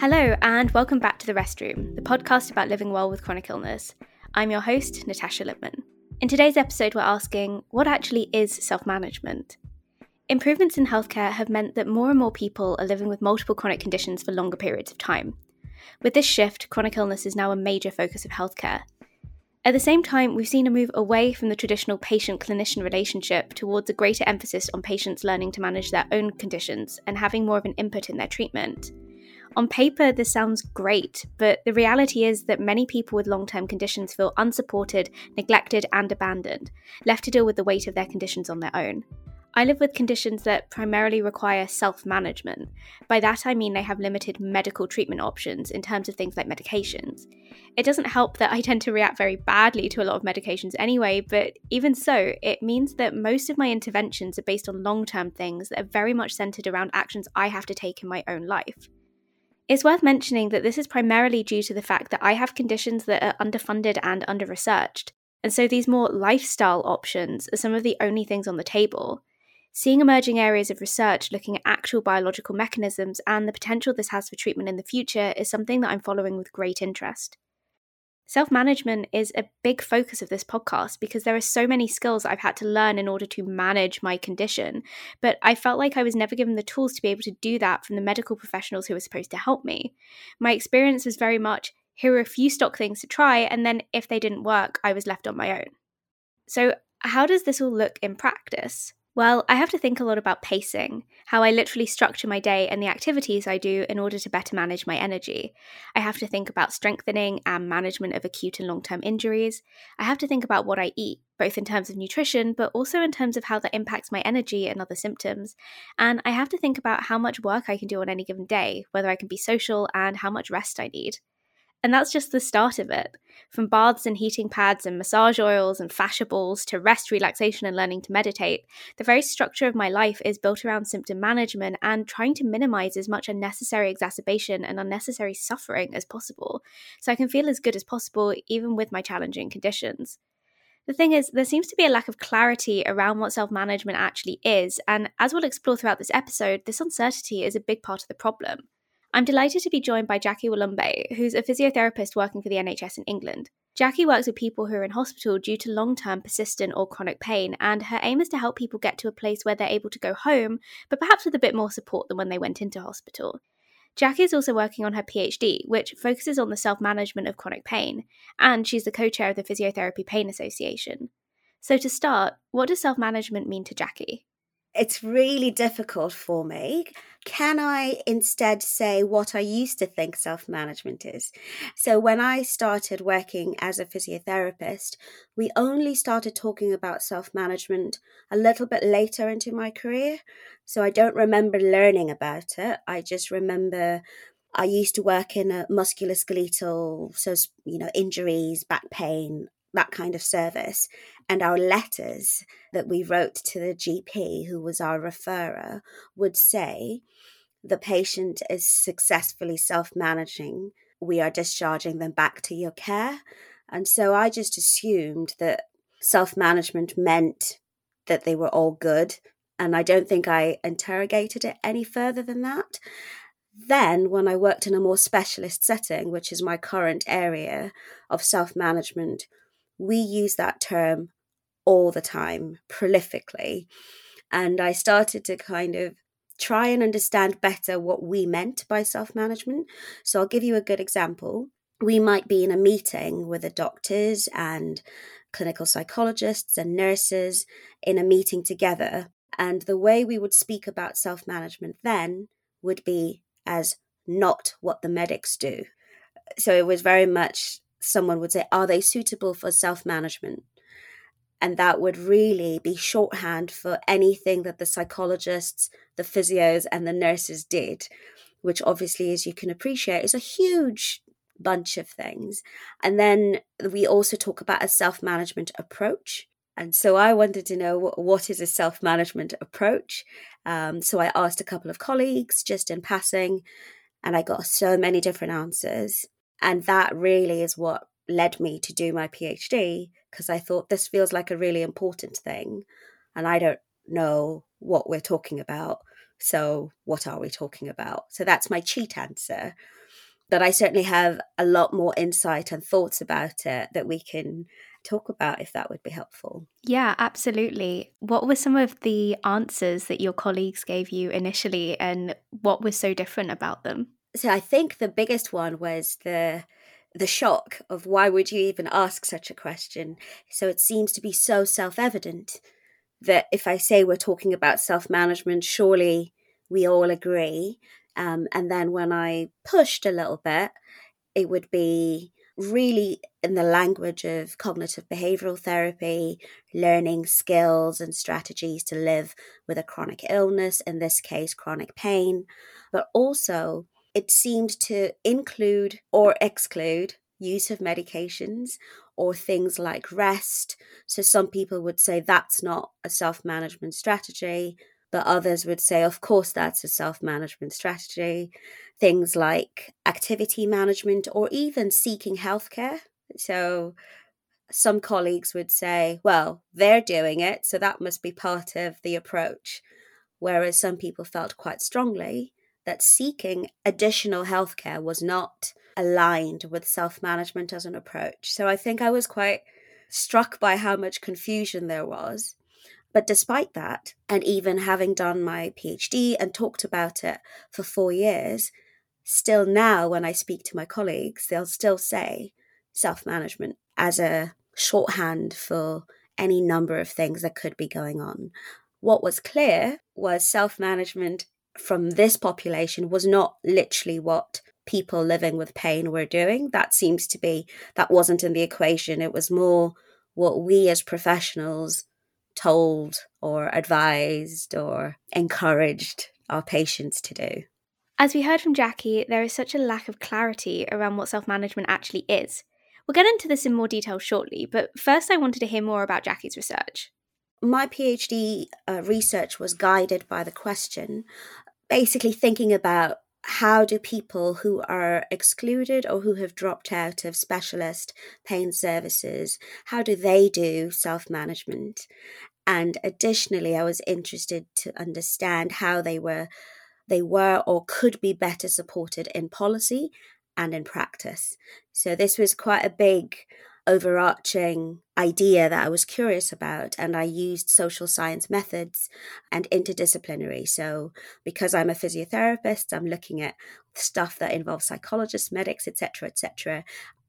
Hello, and welcome back to The Rest Room, the podcast about living well with chronic illness. I'm your host, Natasha Lipman. In today's episode, we're asking what actually is self management? Improvements in healthcare have meant that more and more people are living with multiple chronic conditions for longer periods of time. With this shift, chronic illness is now a major focus of healthcare. At the same time, we've seen a move away from the traditional patient clinician relationship towards a greater emphasis on patients learning to manage their own conditions and having more of an input in their treatment. On paper, this sounds great, but the reality is that many people with long term conditions feel unsupported, neglected, and abandoned, left to deal with the weight of their conditions on their own. I live with conditions that primarily require self management. By that, I mean they have limited medical treatment options in terms of things like medications. It doesn't help that I tend to react very badly to a lot of medications anyway, but even so, it means that most of my interventions are based on long term things that are very much centered around actions I have to take in my own life. It's worth mentioning that this is primarily due to the fact that I have conditions that are underfunded and under researched, and so these more lifestyle options are some of the only things on the table. Seeing emerging areas of research looking at actual biological mechanisms and the potential this has for treatment in the future is something that I'm following with great interest. Self management is a big focus of this podcast because there are so many skills I've had to learn in order to manage my condition. But I felt like I was never given the tools to be able to do that from the medical professionals who were supposed to help me. My experience was very much here are a few stock things to try, and then if they didn't work, I was left on my own. So, how does this all look in practice? Well, I have to think a lot about pacing, how I literally structure my day and the activities I do in order to better manage my energy. I have to think about strengthening and management of acute and long term injuries. I have to think about what I eat, both in terms of nutrition, but also in terms of how that impacts my energy and other symptoms. And I have to think about how much work I can do on any given day, whether I can be social, and how much rest I need. And that's just the start of it. From baths and heating pads and massage oils and fascia balls to rest, relaxation, and learning to meditate, the very structure of my life is built around symptom management and trying to minimize as much unnecessary exacerbation and unnecessary suffering as possible, so I can feel as good as possible even with my challenging conditions. The thing is, there seems to be a lack of clarity around what self management actually is, and as we'll explore throughout this episode, this uncertainty is a big part of the problem. I'm delighted to be joined by Jackie Walumbe, who's a physiotherapist working for the NHS in England. Jackie works with people who are in hospital due to long term persistent or chronic pain, and her aim is to help people get to a place where they're able to go home, but perhaps with a bit more support than when they went into hospital. Jackie is also working on her PhD, which focuses on the self management of chronic pain, and she's the co chair of the Physiotherapy Pain Association. So, to start, what does self management mean to Jackie? It's really difficult for me. Can I instead say what I used to think self management is? So, when I started working as a physiotherapist, we only started talking about self management a little bit later into my career. So, I don't remember learning about it. I just remember I used to work in a musculoskeletal, so, you know, injuries, back pain, that kind of service. And our letters that we wrote to the GP, who was our referrer, would say the patient is successfully self managing. We are discharging them back to your care. And so I just assumed that self management meant that they were all good. And I don't think I interrogated it any further than that. Then, when I worked in a more specialist setting, which is my current area of self management, we use that term all the time, prolifically. And I started to kind of try and understand better what we meant by self management. So I'll give you a good example. We might be in a meeting with the doctors and clinical psychologists and nurses in a meeting together. And the way we would speak about self management then would be as not what the medics do. So it was very much someone would say, Are they suitable for self management? And that would really be shorthand for anything that the psychologists, the physios, and the nurses did, which obviously, as you can appreciate, is a huge bunch of things. And then we also talk about a self management approach. And so I wanted to know what is a self management approach. Um, so I asked a couple of colleagues just in passing, and I got so many different answers. And that really is what led me to do my PhD because I thought this feels like a really important thing. And I don't know what we're talking about. So, what are we talking about? So, that's my cheat answer. But I certainly have a lot more insight and thoughts about it that we can talk about if that would be helpful. Yeah, absolutely. What were some of the answers that your colleagues gave you initially and what was so different about them? So I think the biggest one was the the shock of why would you even ask such a question? So it seems to be so self-evident that if I say we're talking about self-management, surely we all agree. Um, and then when I pushed a little bit, it would be really in the language of cognitive behavioral therapy, learning skills and strategies to live with a chronic illness, in this case, chronic pain, but also it seemed to include or exclude use of medications or things like rest. So some people would say that's not a self management strategy, but others would say, of course, that's a self management strategy. Things like activity management or even seeking healthcare. So some colleagues would say, well, they're doing it, so that must be part of the approach. Whereas some people felt quite strongly that seeking additional healthcare was not aligned with self management as an approach. So I think I was quite struck by how much confusion there was. But despite that, and even having done my PhD and talked about it for four years, still now when I speak to my colleagues, they'll still say self management as a shorthand for any number of things that could be going on. What was clear was self management from this population was not literally what people living with pain were doing. That seems to be, that wasn't in the equation. It was more what we as professionals told or advised or encouraged our patients to do. As we heard from Jackie, there is such a lack of clarity around what self management actually is. We'll get into this in more detail shortly, but first I wanted to hear more about Jackie's research my PhD uh, research was guided by the question, basically thinking about how do people who are excluded or who have dropped out of specialist pain services how do they do self-management? And additionally i was interested to understand how they were they were or could be better supported in policy and in practice. So this was quite a big overarching idea that I was curious about, and I used social science methods and interdisciplinary. So, because I'm a physiotherapist, I'm looking at stuff that involves psychologists, medics, etc., etc.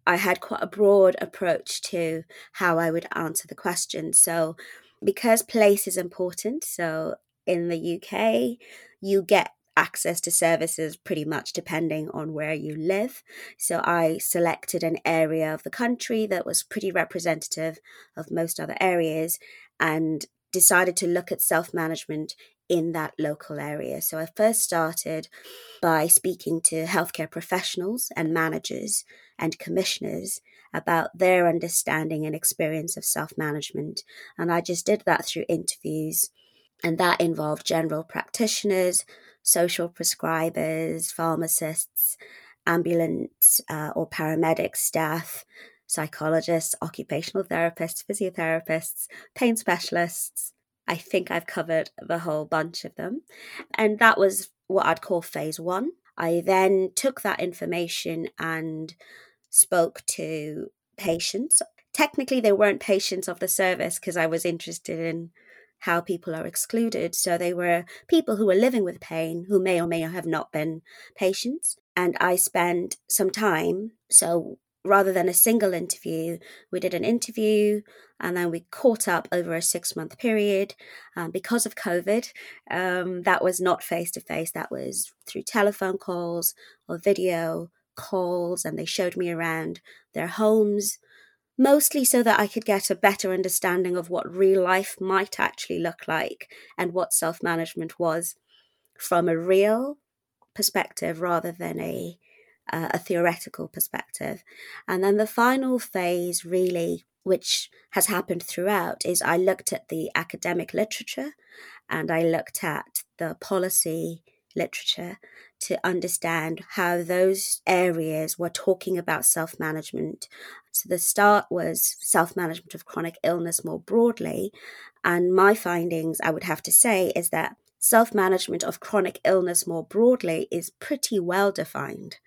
I had quite a broad approach to how I would answer the question. So, because place is important, so in the UK, you get access to services pretty much depending on where you live. So I selected an area of the country that was pretty representative of most other areas and decided to look at self management in that local area. So I first started by speaking to healthcare professionals and managers and commissioners about their understanding and experience of self management. And I just did that through interviews. And that involved general practitioners, social prescribers, pharmacists, ambulance uh, or paramedic staff, psychologists, occupational therapists, physiotherapists, pain specialists. I think I've covered the whole bunch of them. And that was what I'd call phase one. I then took that information and spoke to patients. Technically, they weren't patients of the service because I was interested in how people are excluded. So they were people who were living with pain who may or may have not been patients. And I spent some time. So rather than a single interview, we did an interview and then we caught up over a six month period. Um, because of COVID, um, that was not face to face, that was through telephone calls or video calls. And they showed me around their homes mostly so that I could get a better understanding of what real life might actually look like and what self management was from a real perspective rather than a uh, a theoretical perspective. And then the final phase, really, which has happened throughout, is I looked at the academic literature and I looked at the policy literature to understand how those areas were talking about self management. So the start was self management of chronic illness more broadly. And my findings, I would have to say, is that self management of chronic illness more broadly is pretty well defined.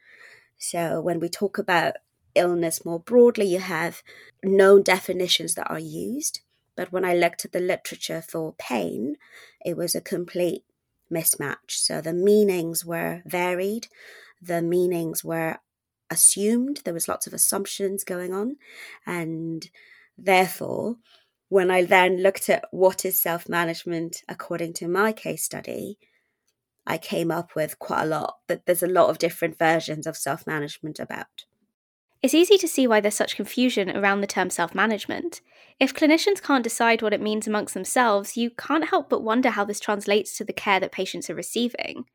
So when we talk about illness more broadly, you have known definitions that are used. But when I looked at the literature for pain, it was a complete mismatch. So the meanings were varied, the meanings were assumed, there was lots of assumptions going on. And therefore, when I then looked at what is self management according to my case study, I came up with quite a lot, but there's a lot of different versions of self management about. It's easy to see why there's such confusion around the term self management. If clinicians can't decide what it means amongst themselves, you can't help but wonder how this translates to the care that patients are receiving.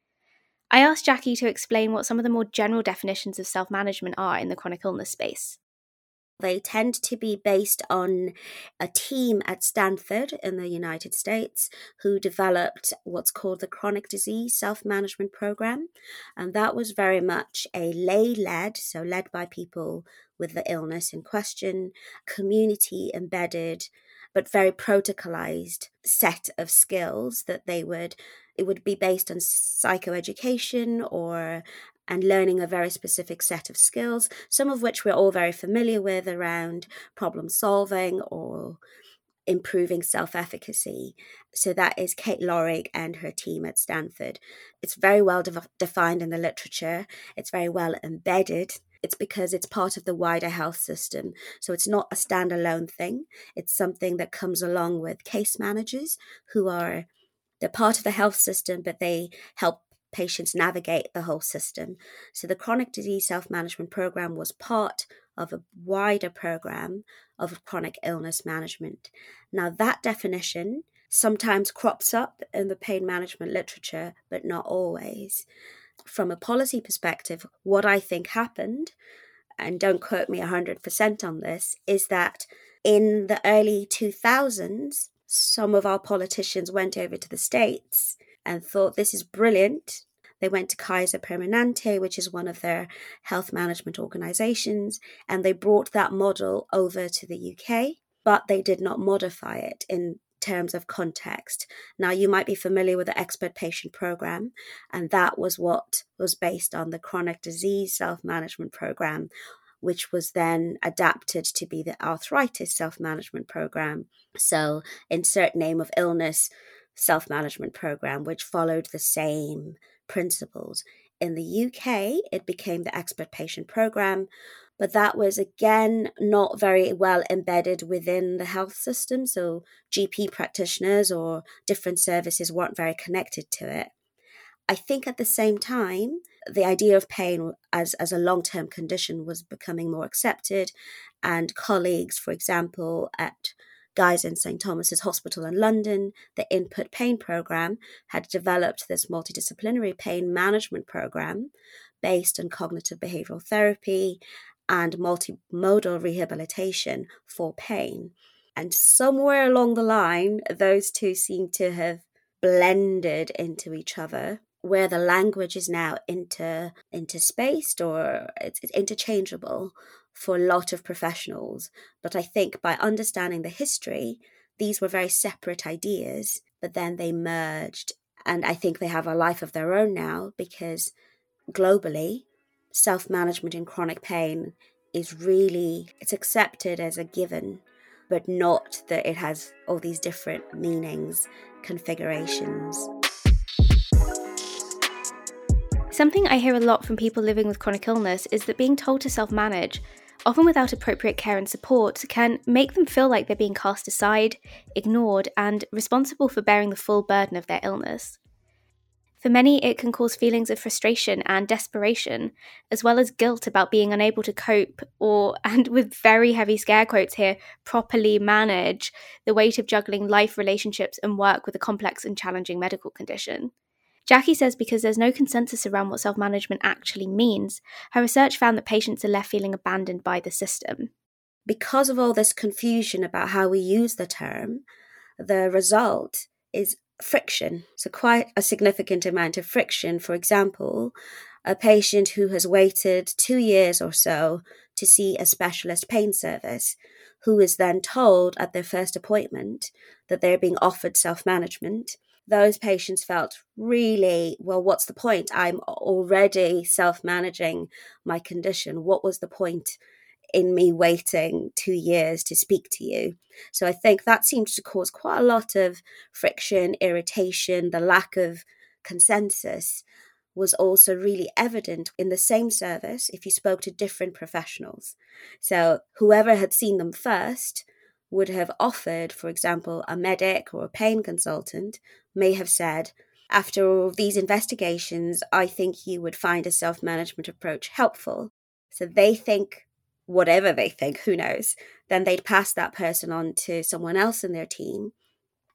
I asked Jackie to explain what some of the more general definitions of self management are in the chronic illness space. They tend to be based on a team at Stanford in the United States who developed what's called the Chronic Disease Self Management Program. And that was very much a lay led, so led by people with the illness in question, community embedded, but very protocolized set of skills that they would it would be based on psychoeducation or and learning a very specific set of skills, some of which we're all very familiar with around problem solving or improving self efficacy. So that is Kate Lorig and her team at Stanford. It's very well de- defined in the literature, it's very well embedded. It's because it's part of the wider health system. So it's not a standalone thing. It's something that comes along with case managers who are they're part of the health system, but they help patients navigate the whole system. So the chronic disease self management program was part of a wider program of chronic illness management. Now, that definition sometimes crops up in the pain management literature, but not always. From a policy perspective, what I think happened, and don't quote me 100% on this, is that in the early 2000s, some of our politicians went over to the States and thought this is brilliant. They went to Kaiser Permanente, which is one of their health management organizations, and they brought that model over to the UK, but they did not modify it in terms of context. Now, you might be familiar with the expert patient program, and that was what was based on the chronic disease self management program, which was then adapted to be the arthritis self management program. So, insert name of illness self management program, which followed the same principles. In the UK, it became the expert patient program, but that was again not very well embedded within the health system. So, GP practitioners or different services weren't very connected to it. I think at the same time, the idea of pain as, as a long term condition was becoming more accepted, and colleagues, for example, at Guy's in St Thomas's Hospital in London, the Input Pain Program had developed this multidisciplinary pain management program based on cognitive behavioral therapy and multimodal rehabilitation for pain. And somewhere along the line, those two seem to have blended into each other where the language is now inter interspaced or it's, it's interchangeable for a lot of professionals. But I think by understanding the history, these were very separate ideas, but then they merged. And I think they have a life of their own now because globally, self management in chronic pain is really it's accepted as a given but not that it has all these different meanings configurations Something I hear a lot from people living with chronic illness is that being told to self manage, often without appropriate care and support, can make them feel like they're being cast aside, ignored, and responsible for bearing the full burden of their illness. For many, it can cause feelings of frustration and desperation, as well as guilt about being unable to cope or, and with very heavy scare quotes here, properly manage the weight of juggling life, relationships, and work with a complex and challenging medical condition. Jackie says because there's no consensus around what self management actually means, her research found that patients are left feeling abandoned by the system. Because of all this confusion about how we use the term, the result is friction. So, quite a significant amount of friction. For example, a patient who has waited two years or so to see a specialist pain service, who is then told at their first appointment that they're being offered self management those patients felt really, well, what's the point? I'm already self managing my condition. What was the point in me waiting two years to speak to you? So I think that seems to cause quite a lot of friction, irritation, the lack of consensus was also really evident in the same service if you spoke to different professionals. So, whoever had seen them first would have offered, for example, a medic or a pain consultant, may have said, after all these investigations, I think you would find a self management approach helpful. So they think whatever they think, who knows, then they'd pass that person on to someone else in their team.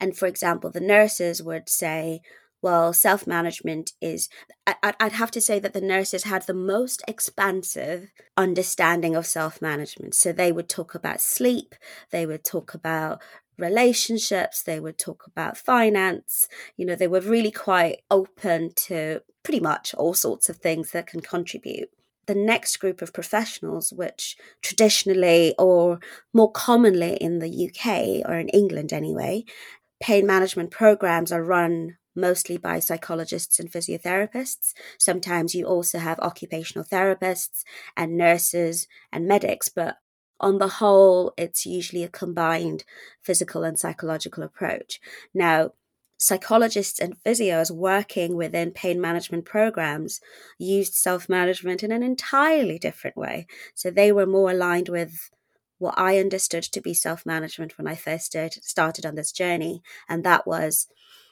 And for example, the nurses would say, well, self management is, I'd have to say that the nurses had the most expansive understanding of self management. So they would talk about sleep, they would talk about relationships, they would talk about finance. You know, they were really quite open to pretty much all sorts of things that can contribute the next group of professionals, which traditionally or more commonly in the UK or in England anyway, pain management programs are run mostly by psychologists and physiotherapists. Sometimes you also have occupational therapists and nurses and medics, but on the whole, it's usually a combined physical and psychological approach. Now, psychologists and physios working within pain management programs used self management in an entirely different way. So they were more aligned with what I understood to be self management when I first started on this journey, and that was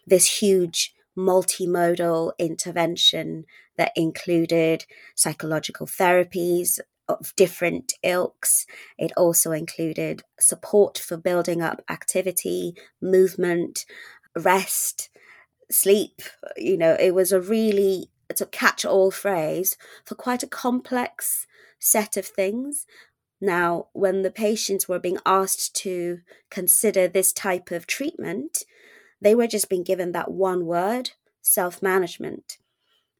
this huge multimodal intervention that included psychological therapies of different ilks. It also included support for building up activity, movement, rest, sleep. You know, it was a really it's a catch all phrase for quite a complex set of things. Now, when the patients were being asked to consider this type of treatment, they were just being given that one word self management.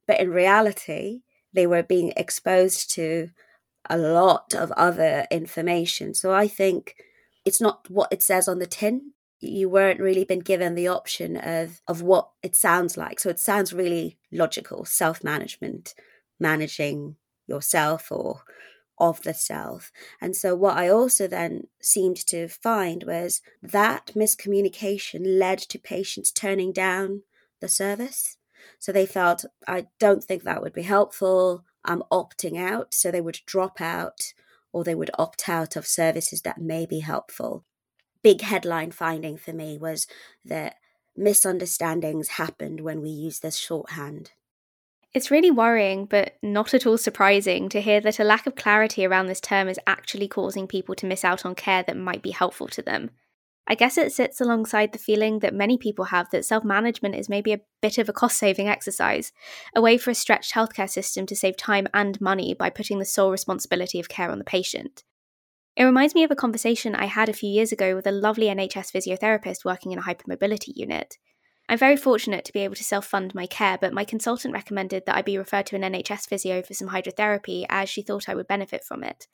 But in reality, they were being exposed to a lot of other information. So I think it's not what it says on the tin. You weren't really been given the option of, of what it sounds like. So it sounds really logical self management, managing yourself or of the self. And so, what I also then seemed to find was that miscommunication led to patients turning down the service. So, they felt, I don't think that would be helpful. I'm opting out. So, they would drop out or they would opt out of services that may be helpful. Big headline finding for me was that misunderstandings happened when we use this shorthand. It's really worrying, but not at all surprising, to hear that a lack of clarity around this term is actually causing people to miss out on care that might be helpful to them. I guess it sits alongside the feeling that many people have that self management is maybe a bit of a cost saving exercise, a way for a stretched healthcare system to save time and money by putting the sole responsibility of care on the patient. It reminds me of a conversation I had a few years ago with a lovely NHS physiotherapist working in a hypermobility unit. I'm very fortunate to be able to self fund my care, but my consultant recommended that I be referred to an NHS physio for some hydrotherapy as she thought I would benefit from it.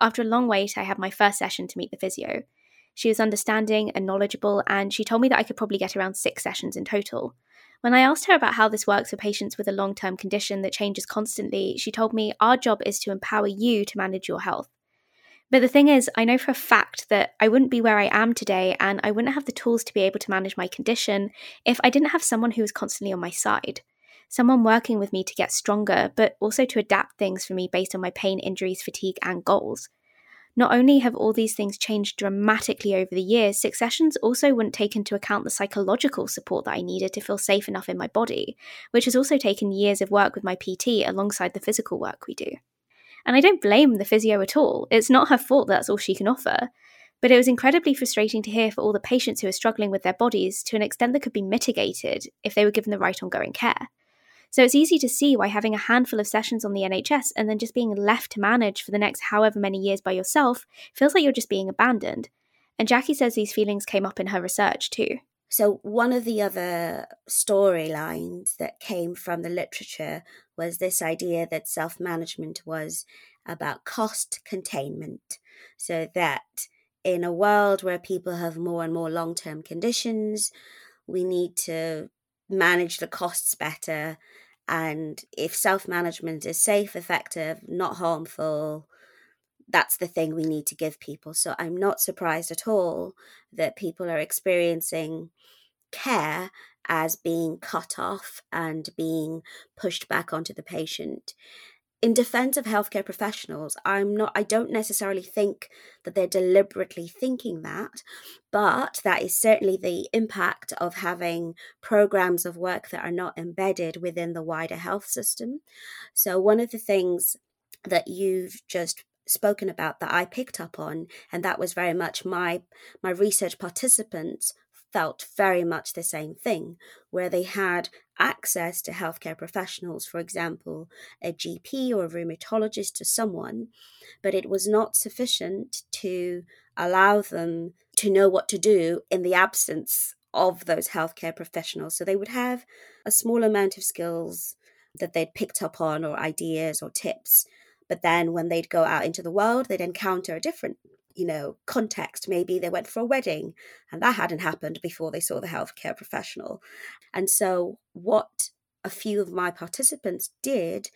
After a long wait, I had my first session to meet the physio. She was understanding and knowledgeable, and she told me that I could probably get around six sessions in total. When I asked her about how this works for patients with a long term condition that changes constantly, she told me our job is to empower you to manage your health. But the thing is, I know for a fact that I wouldn't be where I am today and I wouldn't have the tools to be able to manage my condition if I didn't have someone who was constantly on my side. Someone working with me to get stronger, but also to adapt things for me based on my pain, injuries, fatigue, and goals. Not only have all these things changed dramatically over the years, Successions also wouldn't take into account the psychological support that I needed to feel safe enough in my body, which has also taken years of work with my PT alongside the physical work we do. And I don't blame the physio at all. It's not her fault that's all she can offer. But it was incredibly frustrating to hear for all the patients who are struggling with their bodies to an extent that could be mitigated if they were given the right ongoing care. So it's easy to see why having a handful of sessions on the NHS and then just being left to manage for the next however many years by yourself feels like you're just being abandoned. And Jackie says these feelings came up in her research too. So, one of the other storylines that came from the literature was this idea that self management was about cost containment. So, that in a world where people have more and more long term conditions, we need to manage the costs better. And if self management is safe, effective, not harmful, that's the thing we need to give people. So I'm not surprised at all that people are experiencing care as being cut off and being pushed back onto the patient in defense of healthcare professionals i'm not i don't necessarily think that they're deliberately thinking that but that is certainly the impact of having programs of work that are not embedded within the wider health system. So one of the things that you've just spoken about that I picked up on and that was very much my my research participants felt very much the same thing, where they had access to healthcare professionals, for example, a GP or a rheumatologist to someone, but it was not sufficient to allow them to know what to do in the absence of those healthcare professionals. So they would have a small amount of skills that they'd picked up on, or ideas or tips. But then when they'd go out into the world, they'd encounter a different you know, context. Maybe they went for a wedding and that hadn't happened before they saw the healthcare professional. And so, what a few of my participants did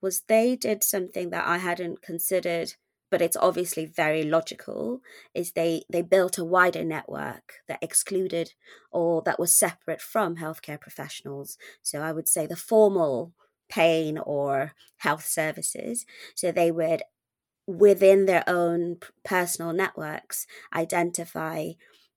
was they did something that I hadn't considered but it's obviously very logical is they they built a wider network that excluded or that was separate from healthcare professionals so i would say the formal pain or health services so they would within their own personal networks identify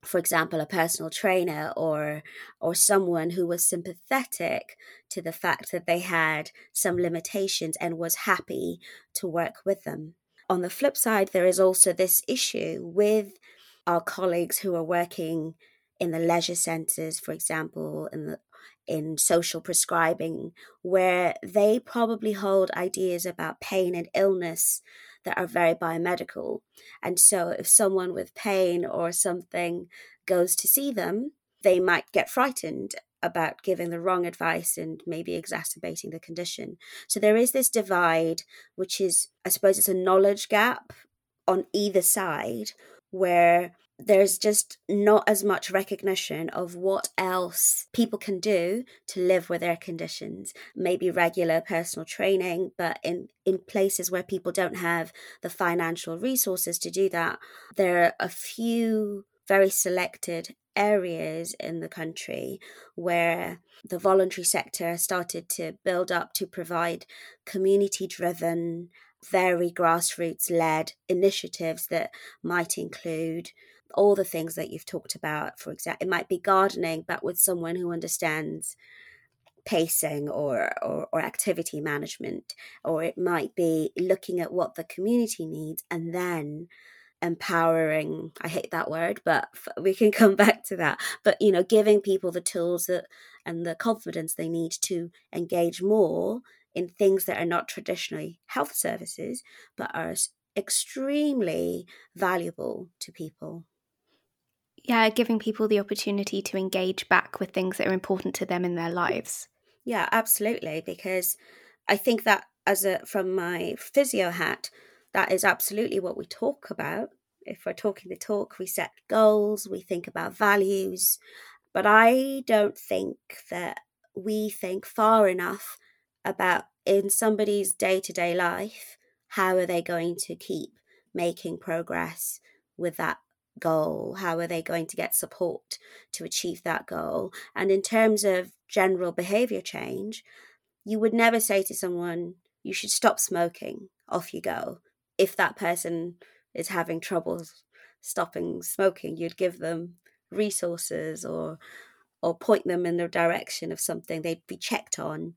for example a personal trainer or or someone who was sympathetic to the fact that they had some limitations and was happy to work with them. On the flip side there is also this issue with our colleagues who are working in the leisure centers for example in the in social prescribing where they probably hold ideas about pain and illness that are very biomedical. And so if someone with pain or something goes to see them, they might get frightened about giving the wrong advice and maybe exacerbating the condition. So there is this divide, which is, I suppose, it's a knowledge gap on either side where there's just not as much recognition of what else people can do to live with their conditions. Maybe regular personal training but in in places where people don't have the financial resources to do that there are a few very selected areas in the country where the voluntary sector started to build up to provide community driven very grassroots led initiatives that might include all the things that you've talked about. For example, it might be gardening, but with someone who understands pacing or, or, or activity management, or it might be looking at what the community needs and then empowering i hate that word but we can come back to that but you know giving people the tools that and the confidence they need to engage more in things that are not traditionally health services but are extremely valuable to people yeah, giving people the opportunity to engage back with things that are important to them in their lives. Yeah, absolutely. Because I think that as a from my physio hat, that is absolutely what we talk about. If we're talking the talk, we set goals, we think about values. But I don't think that we think far enough about in somebody's day to day life, how are they going to keep making progress with that goal? How are they going to get support to achieve that goal? And in terms of general behavior change, you would never say to someone, you should stop smoking, off you go. If that person is having trouble stopping smoking, you'd give them resources or or point them in the direction of something they'd be checked on.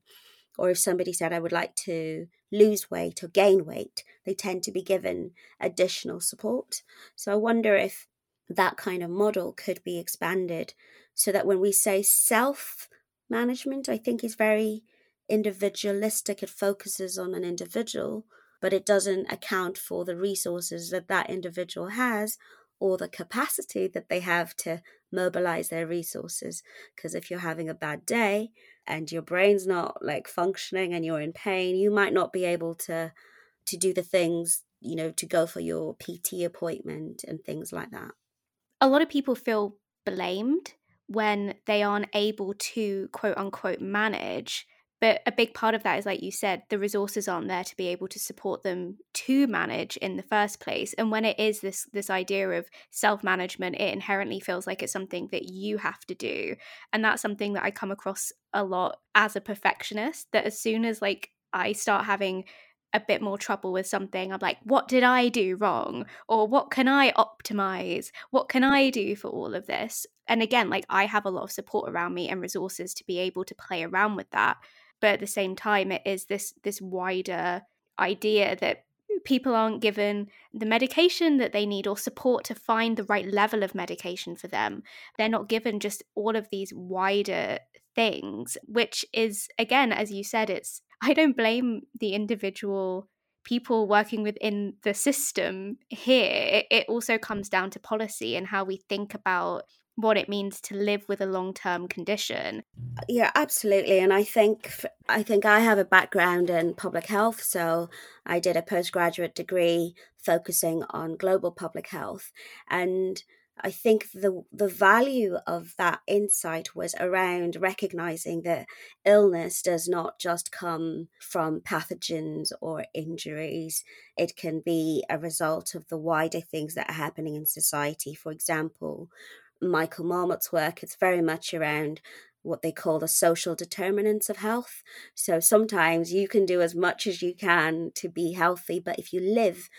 Or if somebody said, I would like to lose weight or gain weight, they tend to be given additional support. So I wonder if that kind of model could be expanded so that when we say self management, I think is very individualistic. It focuses on an individual, but it doesn't account for the resources that that individual has or the capacity that they have to mobilize their resources. Because if you're having a bad day and your brain's not like functioning and you're in pain, you might not be able to to do the things you know to go for your PT appointment and things like that a lot of people feel blamed when they aren't able to quote unquote manage but a big part of that is like you said the resources aren't there to be able to support them to manage in the first place. And when it is this this idea of self management it inherently feels like it's something that you have to do. And that's something that i come across a lot as a perfectionist that as soon as like i start having a bit more trouble with something, I'm like, what did I do wrong? Or what can I optimize? What can I do for all of this? And again, like I have a lot of support around me and resources to be able to play around with that. But at the same time, it is this this wider idea that people aren't given the medication that they need or support to find the right level of medication for them. They're not given just all of these wider things, which is, again, as you said, it's I don't blame the individual people working within the system here. It, also comes down to policy and how we think about what it means to live with a long-term condition. Uh, yeah, absolutely. And I think I think I have a background in public health, so I did a postgraduate degree focusing on global public health and I think the the value of that insight was around recognizing that illness does not just come from pathogens or injuries. It can be a result of the wider things that are happening in society. For example, Michael Marmot's work, is very much around what they call the social determinants of health. So sometimes you can do as much as you can to be healthy, but if you live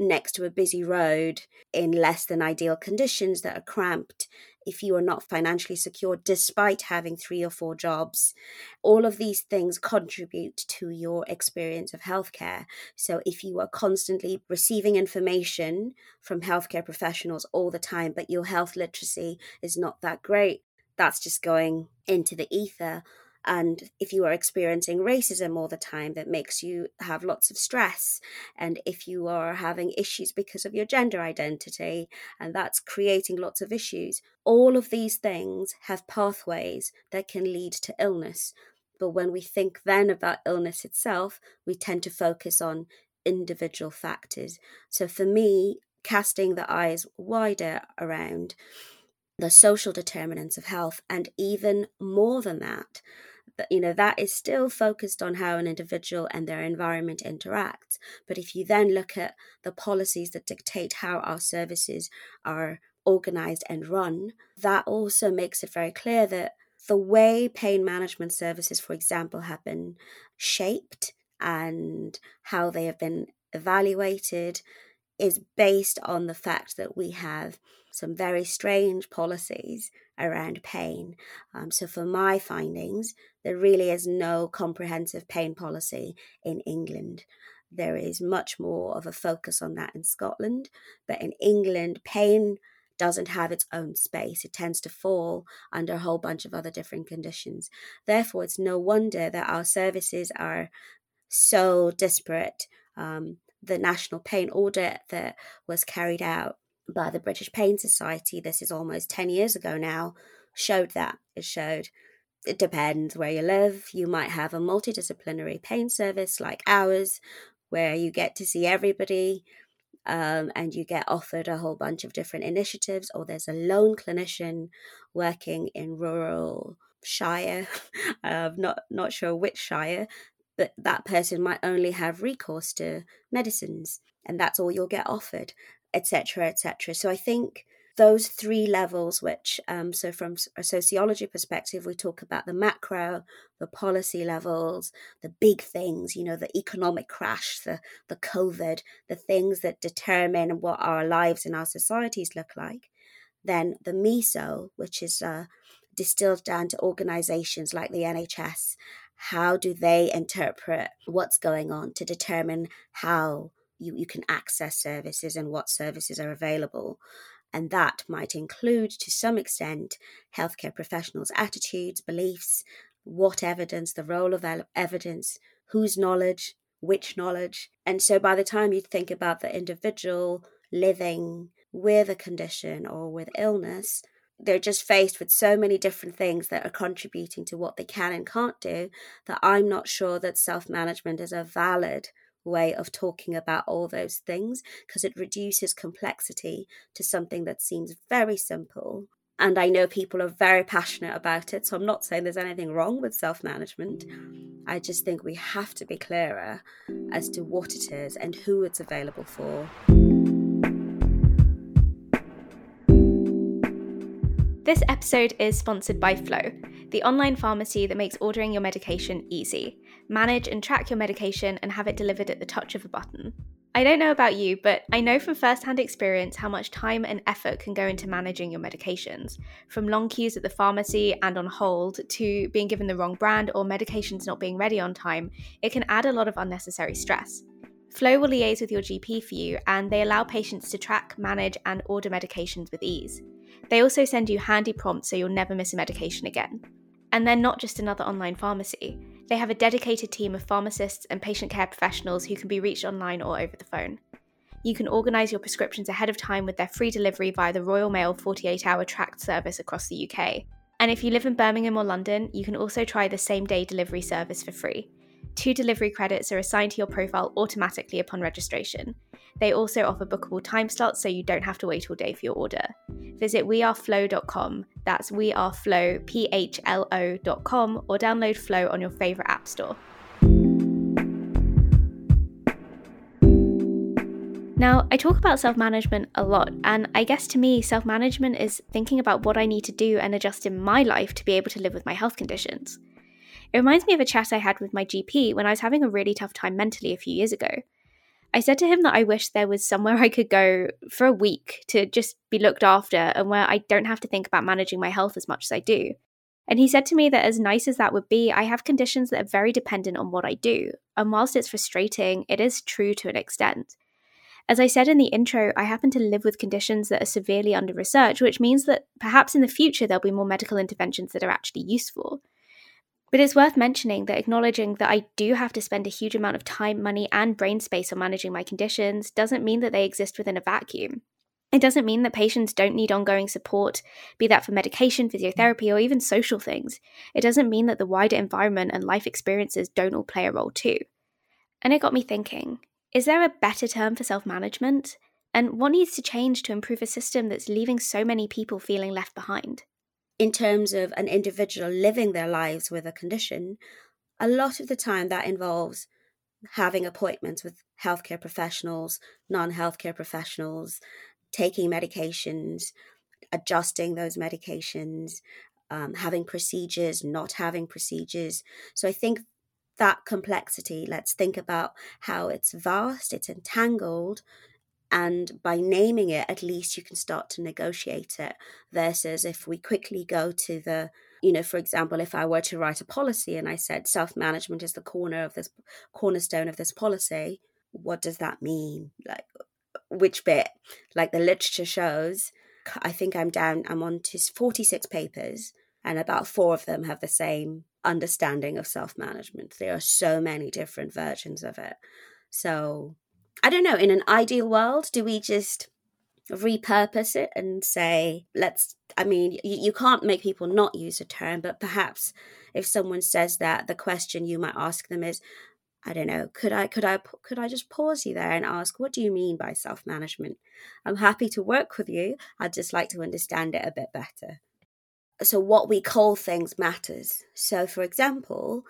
next to a busy road in less than ideal conditions that are cramped, if you are not financially secure despite having three or four jobs, all of these things contribute to your experience of healthcare. So if you are constantly receiving information from healthcare professionals all the time, but your health literacy is not that great, that's just going into the ether and if you are experiencing racism all the time that makes you have lots of stress. And if you are having issues because of your gender identity and that's creating lots of issues all of these things have pathways that can lead to illness. But when we think then about illness itself we tend to focus on individual factors. So for me casting the eyes wider around the social determinants of health and even more than that you know that is still focused on how an individual and their environment interacts. But if you then look at the policies that dictate how our services are organized and run that also makes it very clear that the way pain management services for example have been shaped and how they have been evaluated is based on the fact that we have some very strange policies around pain. Um, so, for my findings, there really is no comprehensive pain policy in England. There is much more of a focus on that in Scotland, but in England, pain doesn't have its own space. It tends to fall under a whole bunch of other different conditions. Therefore, it's no wonder that our services are so disparate. Um, the national pain audit that was carried out by the British Pain Society, this is almost 10 years ago now, showed that. It showed it depends where you live. You might have a multidisciplinary pain service like ours, where you get to see everybody um, and you get offered a whole bunch of different initiatives, or there's a lone clinician working in rural shire. I'm not, not sure which shire, but that person might only have recourse to medicines, and that's all you'll get offered etc., etc. So I think those three levels, which, um, so from a sociology perspective, we talk about the macro, the policy levels, the big things, you know, the economic crash, the, the COVID, the things that determine what our lives and our societies look like. Then the meso, which is uh, distilled down to organizations like the NHS. How do they interpret what's going on to determine how you, you can access services and what services are available. And that might include, to some extent, healthcare professionals' attitudes, beliefs, what evidence, the role of evidence, whose knowledge, which knowledge. And so by the time you think about the individual living with a condition or with illness, they're just faced with so many different things that are contributing to what they can and can't do that I'm not sure that self management is a valid way of talking about all those things because it reduces complexity to something that seems very simple And I know people are very passionate about it. So I'm not saying there's anything wrong with self management. I just think we have to be clearer as to what it is and who it's available for. This episode is sponsored by Phlo, the online pharmacy that makes ordering your medication easy. Manage and track your medication and have it delivered at the touch of a button. I don't know about you, but I know from firsthand experience how much time and effort can go into managing your medications. From long queues at the pharmacy and on hold to being given the wrong brand or medications not being ready on time, it can add a lot of unnecessary stress. Phlo will liaise with your GP for you and they allow patients to track, manage, and order medications with ease. They also send you handy prompts so you'll never miss a medication again. And they're not just another online pharmacy. They have a dedicated team of pharmacists and patient care professionals who can be reached online or over the phone. You can organise your prescriptions ahead of time with their free delivery via the Royal Mail 48 hour tracked service across the UK. And if you live in Birmingham or London, you can also try the same day delivery service for free. Two delivery credits are assigned to your profile automatically upon registration. They also offer bookable time slots so you don't have to wait all day for your order. Visit wearephlo.com, that's wearephlo, P-H-L-O.com, or download Phlo on your favourite app store. Now, I talk about self management a lot, and I guess to me, self management is thinking about what I need to do and adjust in my life to be able to live with my health conditions. It reminds me of a chat I had with my GP when I was having a really tough time mentally a few years ago. I said to him that I wish there was somewhere I could go for a week to just be looked after and where I don't have to think about managing my health as much as I do. And he said to me that as nice as that would be, I have conditions that are very dependent on what I do. And whilst it's frustrating, it is true to an extent. As I said in the intro, I happen to live with conditions that are severely under research, which means that perhaps in the future there'll be more medical interventions that are actually useful. But it's worth mentioning that acknowledging that I do have to spend a huge amount of time, money, and brain space on managing my conditions doesn't mean that they exist within a vacuum. It doesn't mean that patients don't need ongoing support, be that for medication, physiotherapy, or even social things. It doesn't mean that the wider environment and life experiences don't all play a role too. And it got me thinking is there a better term for self management? And what needs to change to improve a system that's leaving so many people feeling left behind? In terms of an individual living their lives with a condition, a lot of the time that involves having appointments with healthcare professionals, non healthcare professionals, taking medications, adjusting those medications, um, having procedures, not having procedures. So I think that complexity, let's think about how it's vast, it's entangled, and by naming it at least you can start to negotiate it versus if we quickly go to the you know for example if i were to write a policy and i said self management is the corner of this cornerstone of this policy what does that mean? Like which bit? Like the literature shows i think i'm down i'm on to 46 papers and about four of them have the same understanding of self management there are so many different versions of it. So I don't know, in an ideal world, do we just repurpose it and say, let's, I mean, you, you can't make people not use a term, but perhaps if someone says that, the question you might ask them is, I don't know, could I, could I, could I just pause you there and ask, what do you mean by self management? I'm happy to work with you. I'd just like to understand it a bit better. So, what we call things matters. So, for example,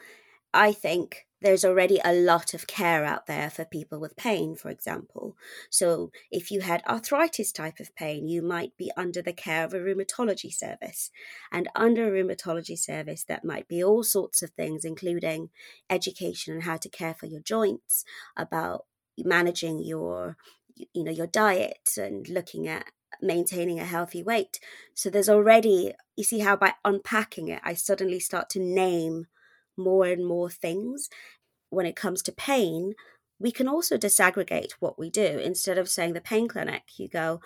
I think there's already a lot of care out there for people with pain, for example. So, if you had arthritis type of pain, you might be under the care of a rheumatology service. And under a rheumatology service, that might be all sorts of things, including education on how to care for your joints, about managing your you know your diet and looking at maintaining a healthy weight so there's already you see how by unpacking it i suddenly start to name more and more things. When it comes to pain, we can also disaggregate what we do. Instead of saying the pain clinic, you go,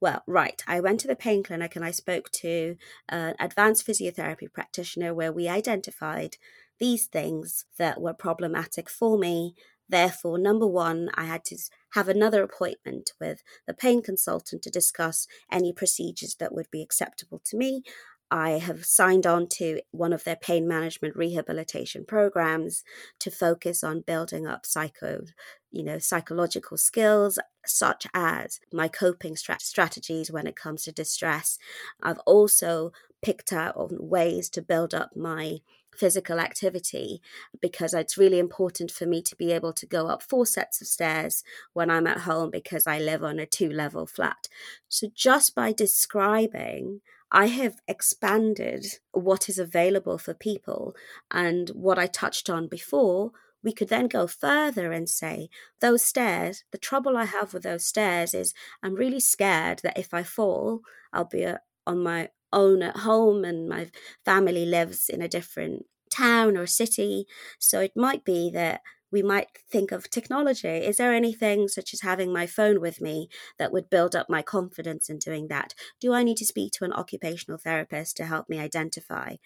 well, right, I went to the pain clinic and I spoke to uh, an advanced physiotherapy practitioner where we identified these things that were problematic for me. Therefore, number one, I had to have another appointment with the pain consultant to discuss any procedures that would be acceptable to me. I have signed on to one of their pain management rehabilitation programs to focus on building up psycho, you know, psychological skills such as my coping strat- strategies when it comes to distress. I've also picked out ways to build up my physical activity because it's really important for me to be able to go up four sets of stairs when I'm at home because I live on a two level flat. So, just by describing, I have expanded what is available for people. And what I touched on before, we could then go further and say, those stairs, the trouble I have with those stairs is I'm really scared that if I fall, I'll be uh, on my own at home and my family lives in a different town or city. So it might be that we might think of technology. Is there anything such as having my phone with me that would build up my confidence in doing that? Do I need to speak to an occupational therapist to help me identify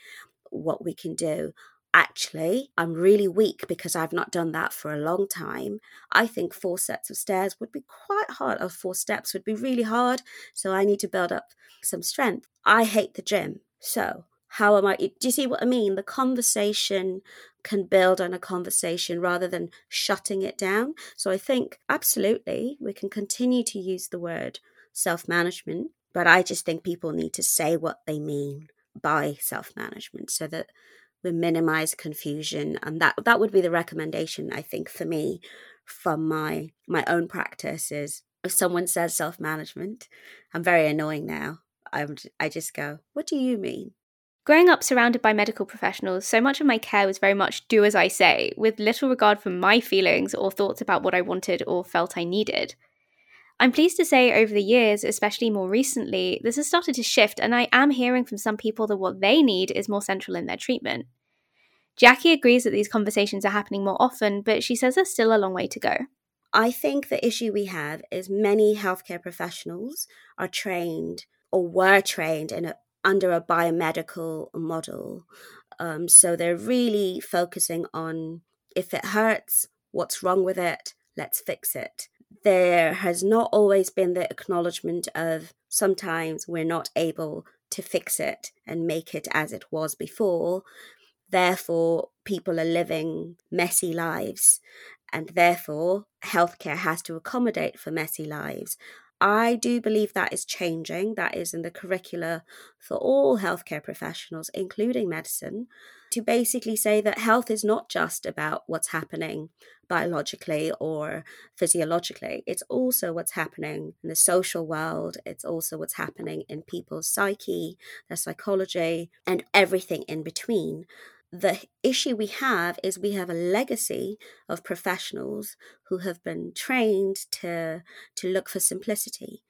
what we can do? Actually, I'm really weak because I've not done that for a long time. I think four sets of stairs would be quite hard, or four steps would be really hard. So I need to build up some strength. I hate the gym. So how am I? Do you see what I mean? The conversation can build on a conversation rather than shutting it down. So I think absolutely we can continue to use the word self management, but I just think people need to say what they mean by self management so that we minimize confusion and that that would be the recommendation I think for me from my my own practice is if someone says self management I'm very annoying now I'm I just go what do you mean Growing up surrounded by medical professionals, so much of my care was very much do as I say, with little regard for my feelings or thoughts about what I wanted or felt I needed. I'm pleased to say over the years, especially more recently, this has started to shift, and I am hearing from some people that what they need is more central in their treatment. Jackie agrees that these conversations are happening more often, but she says there's still a long way to go. I think the issue we have is many healthcare professionals are trained or were trained in a under a biomedical model. Um, so they're really focusing on if it hurts, what's wrong with it, let's fix it. There has not always been the acknowledgement of sometimes we're not able to fix it and make it as it was before. Therefore, people are living messy lives, and therefore, healthcare has to accommodate for messy lives. I do believe that is changing. That is in the curricula for all healthcare professionals, including medicine, to basically say that health is not just about what's happening biologically or physiologically. It's also what's happening in the social world. It's also what's happening in people's psyche, their psychology, and everything in between the issue we have is we have a legacy of professionals who have been trained to to look for simplicity.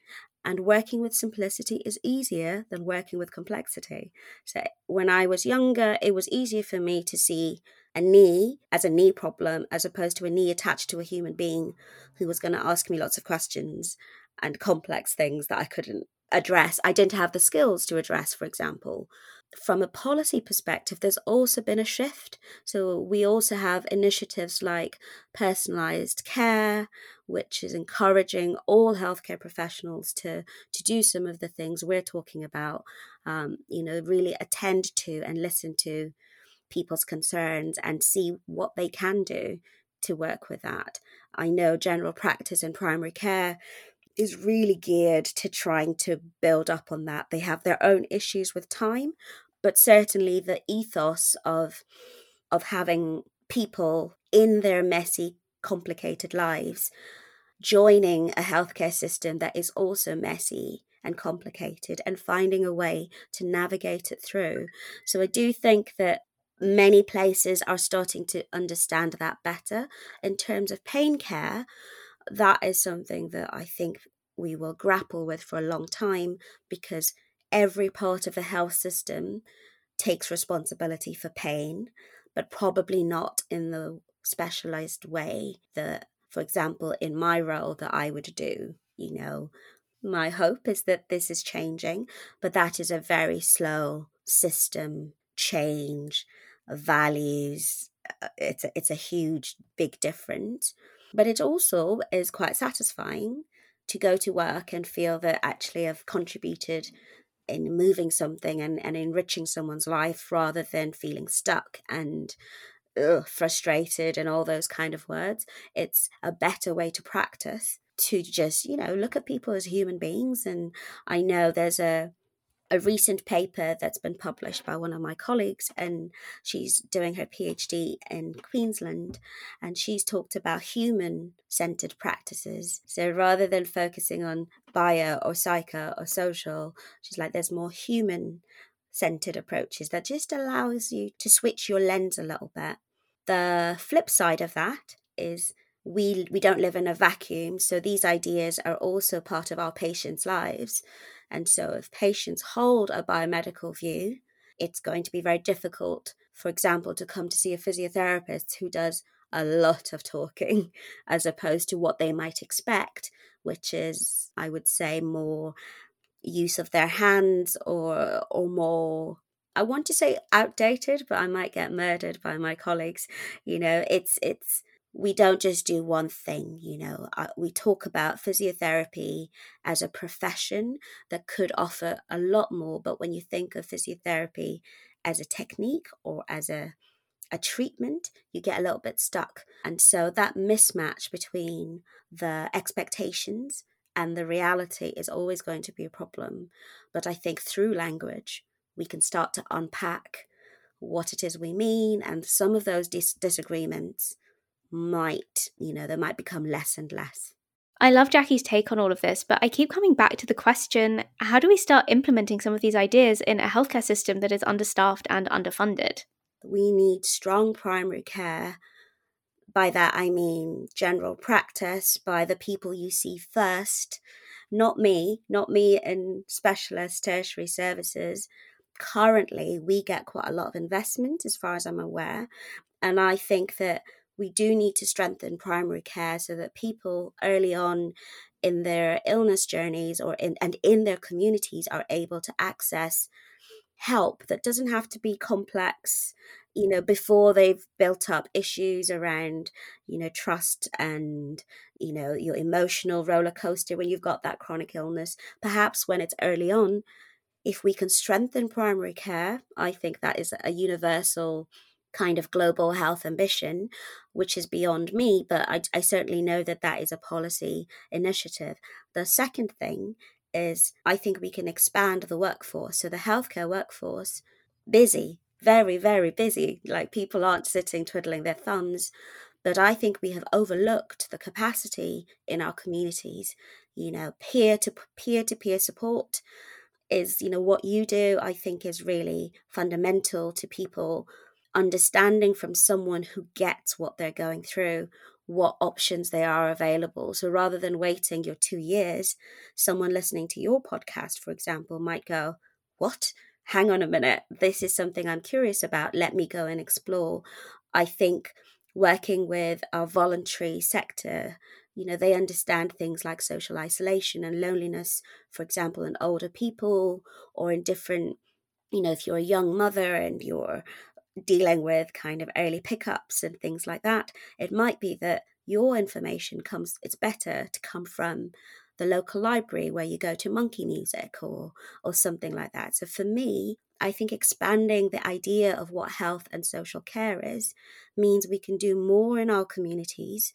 And working with simplicity is easier than working with complexity. So when i was younger it was easier for me to see a knee as a knee problem as opposed to a knee attached to a human being who was going to ask me lots of questions and complex things that i couldn't address. I didn't have the skills to address for example from a policy perspective, there's also been a shift. So we also have initiatives like personalized care, which is encouraging all healthcare professionals to to do some of the things we're talking about. Um, you know, really attend to and listen to people's concerns and see what they can do to work with that. I know general practice and primary care is really geared to trying to build up on that. They have their own issues with time, but certainly the ethos of of having people in their messy, complicated lives joining a healthcare system that is also messy and complicated and finding a way to navigate it through. So I do think that many places are starting to understand that better. In terms of pain care, that is something that I think we will grapple with for a long time because every part of the health system takes responsibility for pain, but probably not in the specialized way that, for example, in my role that I would do. You know, my hope is that this is changing, but that is a very slow system change, values. Uh, it's a, it's a huge, big difference. But it also is quite satisfying to go to work and feel that actually I've contributed in moving something and, and enriching someone's life rather than feeling stuck and ugh, frustrated and all those kind of words. It's a better way to practice to just, you know, look at people as human beings. And I know there's a a recent paper that's been published by one of my colleagues, and she's doing her PhD in Queensland, and she's talked about human centered practices. So rather than focusing on bio or psycho or social, she's like, there's more human centered approaches that just allows you to switch your lens a little bit. The flip side of that is we we don't live in a vacuum so these ideas are also part of our patients lives and so if patients hold a biomedical view it's going to be very difficult for example to come to see a physiotherapist who does a lot of talking as opposed to what they might expect which is i would say more use of their hands or or more I want to say outdated, but I might get murdered by my colleagues. You know, it's it's we don't just do one thing, you know. Uh, we talk about physiotherapy as a profession that could offer a lot more, but when you think of physiotherapy as a technique or as a a treatment, you get a little bit stuck. And so that mismatch between the expectations and the reality is always going to be a problem. But I think through language, we can start to unpack what it is we mean and some of those dis- disagreements might, you know, they might become less and less. I love Jackie's take on all of this, but I keep coming back to the question how do we start implementing some of these ideas in a healthcare system that is understaffed and underfunded? We need strong primary care. By that, I mean general practice by the people you see first, not me, not me in specialist tertiary services. Currently, we get quite a lot of investment as far as I'm aware. And I think that we do need to strengthen primary care so that people early on in their illness journeys or in and in their communities are able to access help that doesn't have to be complex you know before they've built up issues around you know trust and you know your emotional roller coaster when you've got that chronic illness. Perhaps when it's early on if we can strengthen primary care i think that is a universal kind of global health ambition, which is beyond me, but I, I certainly know that that is a policy initiative. The second thing is I think we can expand the workforce. So the healthcare workforce, busy, very, very busy. Like people aren't sitting twiddling their thumbs. But I think we have overlooked the capacity in our communities, you know, peer to peer to peer support is, you know, what you do, I think is really fundamental to people understanding from someone who gets what they're going through what options they are available. So rather than waiting your two years, someone listening to your podcast, for example, might go, What? Hang on a minute. This is something I'm curious about. Let me go and explore. I think working with our voluntary sector, you know, they understand things like social isolation and loneliness, for example, in older people or in different you know, if you're a young mother and you're dealing with kind of early pickups and things like that, it might be that your information comes, it's better to come from the local library where you go to monkey music or or something like that. So for me, I think expanding the idea of what health and social care is means we can do more in our communities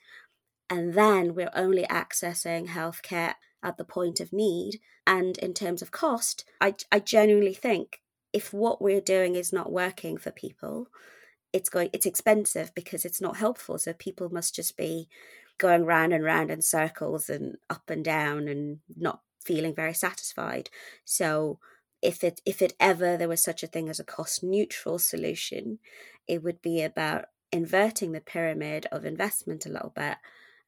and then we're only accessing healthcare at the point of need. And in terms of cost, I, I genuinely think if what we're doing is not working for people it's going it's expensive because it's not helpful. So people must just be going round and round in circles and up and down and not feeling very satisfied. So if it if it ever there was such a thing as a cost neutral solution it would be about inverting the pyramid of investment a little bit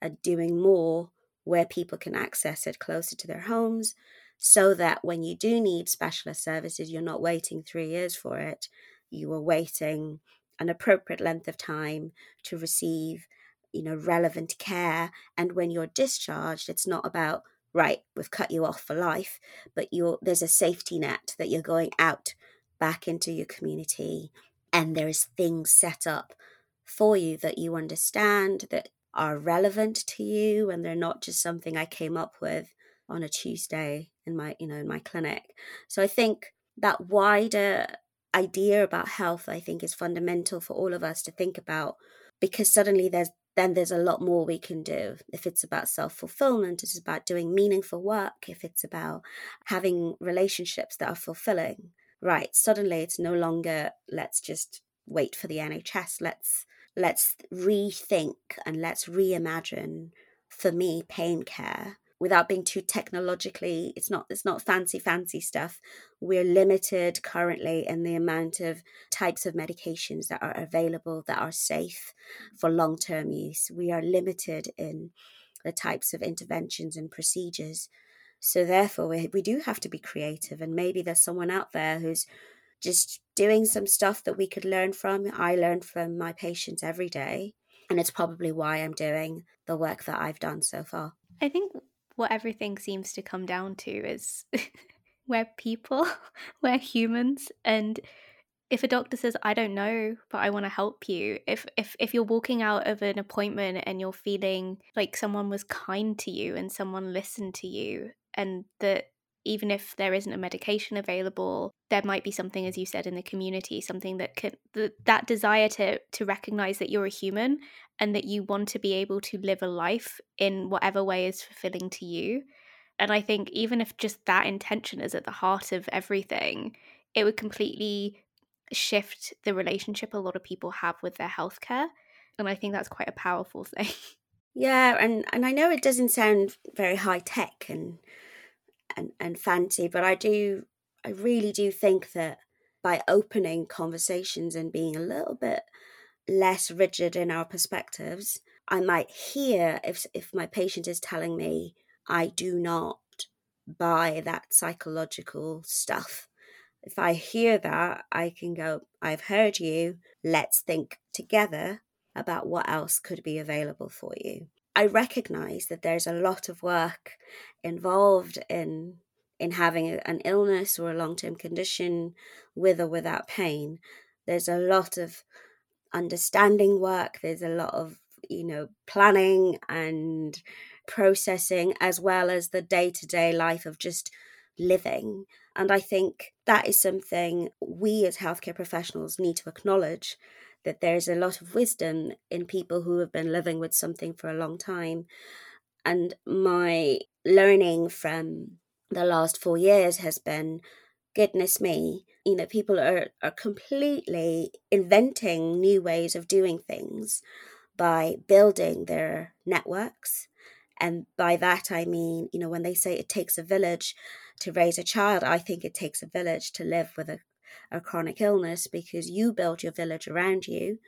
and doing more where people can access it closer to their homes so that when you do need specialist services, you're not waiting three years for it. You are waiting an appropriate length of time to receive, you know, relevant care. And when you're discharged, it's not about right, we've cut you off for life, but you're there's a safety net that you're going out back into your community, and there is things set up for you that you understand that are relevant to you and they're not just something I came up with on a Tuesday in my you know in my clinic. So i think that wider idea about health i think is fundamental for all of us to think about because suddenly there's then there's a lot more we can do. If it's about self-fulfillment it's about doing meaningful work. If it's about having relationships that are fulfilling right suddenly it's no longer let's just wait for the nhs let's let's rethink and let's reimagine for me pain care without being too technologically it's not it's not fancy fancy stuff. We're limited currently in the amount of types of medications that are available that are safe for long-term use. We are limited in the types of interventions and procedures. So therefore we, we do have to be creative and maybe there's someone out there who's just doing some stuff that we could learn from. I learn from my patients every day and it's probably why i'm doing the work that i've done so far. I think what everything seems to come down to is we're people, we're humans, and if a doctor says I don't know, but I want to help you, if if if you're walking out of an appointment and you're feeling like someone was kind to you and someone listened to you and that even if there isn't a medication available there might be something as you said in the community something that can that, that desire to to recognize that you're a human and that you want to be able to live a life in whatever way is fulfilling to you. And I think even if just that intention is at the heart of everything, it would completely shift the relationship a lot of people have with their healthcare. And I think that's quite a powerful thing. Yeah, and, and I know it doesn't sound very high tech and and, and fancy, but I do I really do think that by opening conversations and being a little bit less rigid in our perspectives. I might hear if if my patient is telling me I do not buy that psychological stuff. If I hear that, I can go, I've heard you. Let's think together about what else could be available for you. I recognize that there's a lot of work involved in in having an illness or a long-term condition with or without pain. There's a lot of understanding work there's a lot of you know planning and processing as well as the day-to-day life of just living and i think that is something we as healthcare professionals need to acknowledge that there's a lot of wisdom in people who have been living with something for a long time and my learning from the last 4 years has been goodness me, you know, people are, are completely inventing new ways of doing things by building their networks. And by that, I mean, you know, when they say it takes a village to raise a child, I think it takes a village to live with a, a chronic illness because you build your village around you.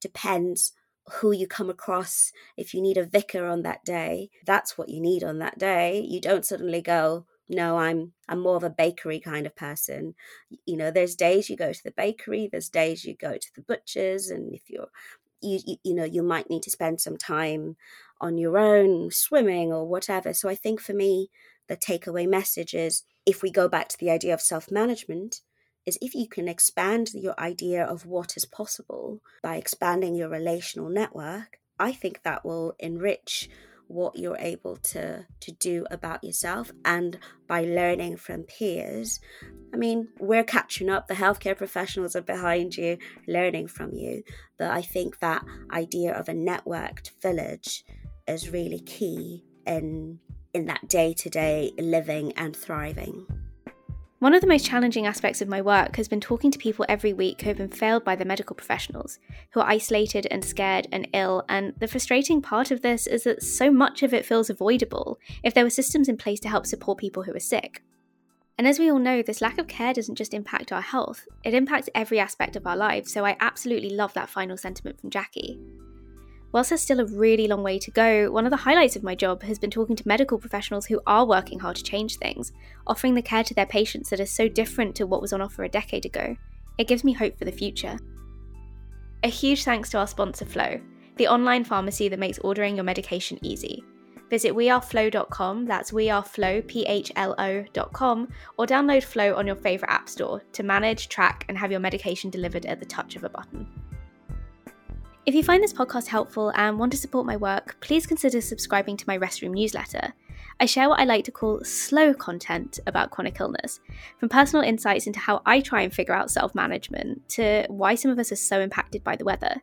Depends who you come across. If you need a vicar on that day, that's what you need on that day. You don't suddenly go, no i'm i'm more of a bakery kind of person you know there's days you go to the bakery there's days you go to the butchers and if you're you, you, you know you might need to spend some time on your own swimming or whatever so i think for me the takeaway message is if we go back to the idea of self-management is if you can expand your idea of what is possible by expanding your relational network i think that will enrich what you're able to to do about yourself and by learning from peers. I mean we're catching up. The healthcare professionals are behind you learning from you. But i think that idea of a networked village is really key in in that day-to-day living and thriving one of the most challenging aspects of my work has been talking to people every week who have been failed by the medical professionals, who are isolated and scared and ill. And the frustrating part of this is that so much of it feels avoidable if there were systems in place to help support people who are sick. And as we all know, this lack of care doesn't just impact our health, it impacts every aspect of our lives. So I absolutely love that final sentiment from Jackie. Whilst there's still a really long way to go, one of the highlights of my job has been talking to medical professionals who are working hard to change things, offering the care to their patients that is so different to what was on offer a decade ago. It gives me hope for the future. A huge thanks to our sponsor Phlo, the online pharmacy that makes ordering your medication easy. Visit wearephlo.com, that's wearephlo, P-H-L-O.com, or download Phlo on your favourite app store to manage, track, and have your medication delivered at the touch of a button. If you find this podcast helpful and want to support my work, please consider subscribing to my Rest Room newsletter. I share what I like to call slow content about chronic illness, from personal insights into how I try and figure out self management to why some of us are so impacted by the weather.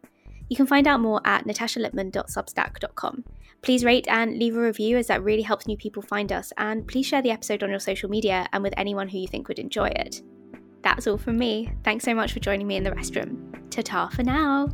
You can find out more at natashalipman.substack.com. Please rate and leave a review as that really helps new people find us, and please share the episode on your social media and with anyone who you think would enjoy it. That's all from me. Thanks so much for joining me in the restroom. Ta ta for now.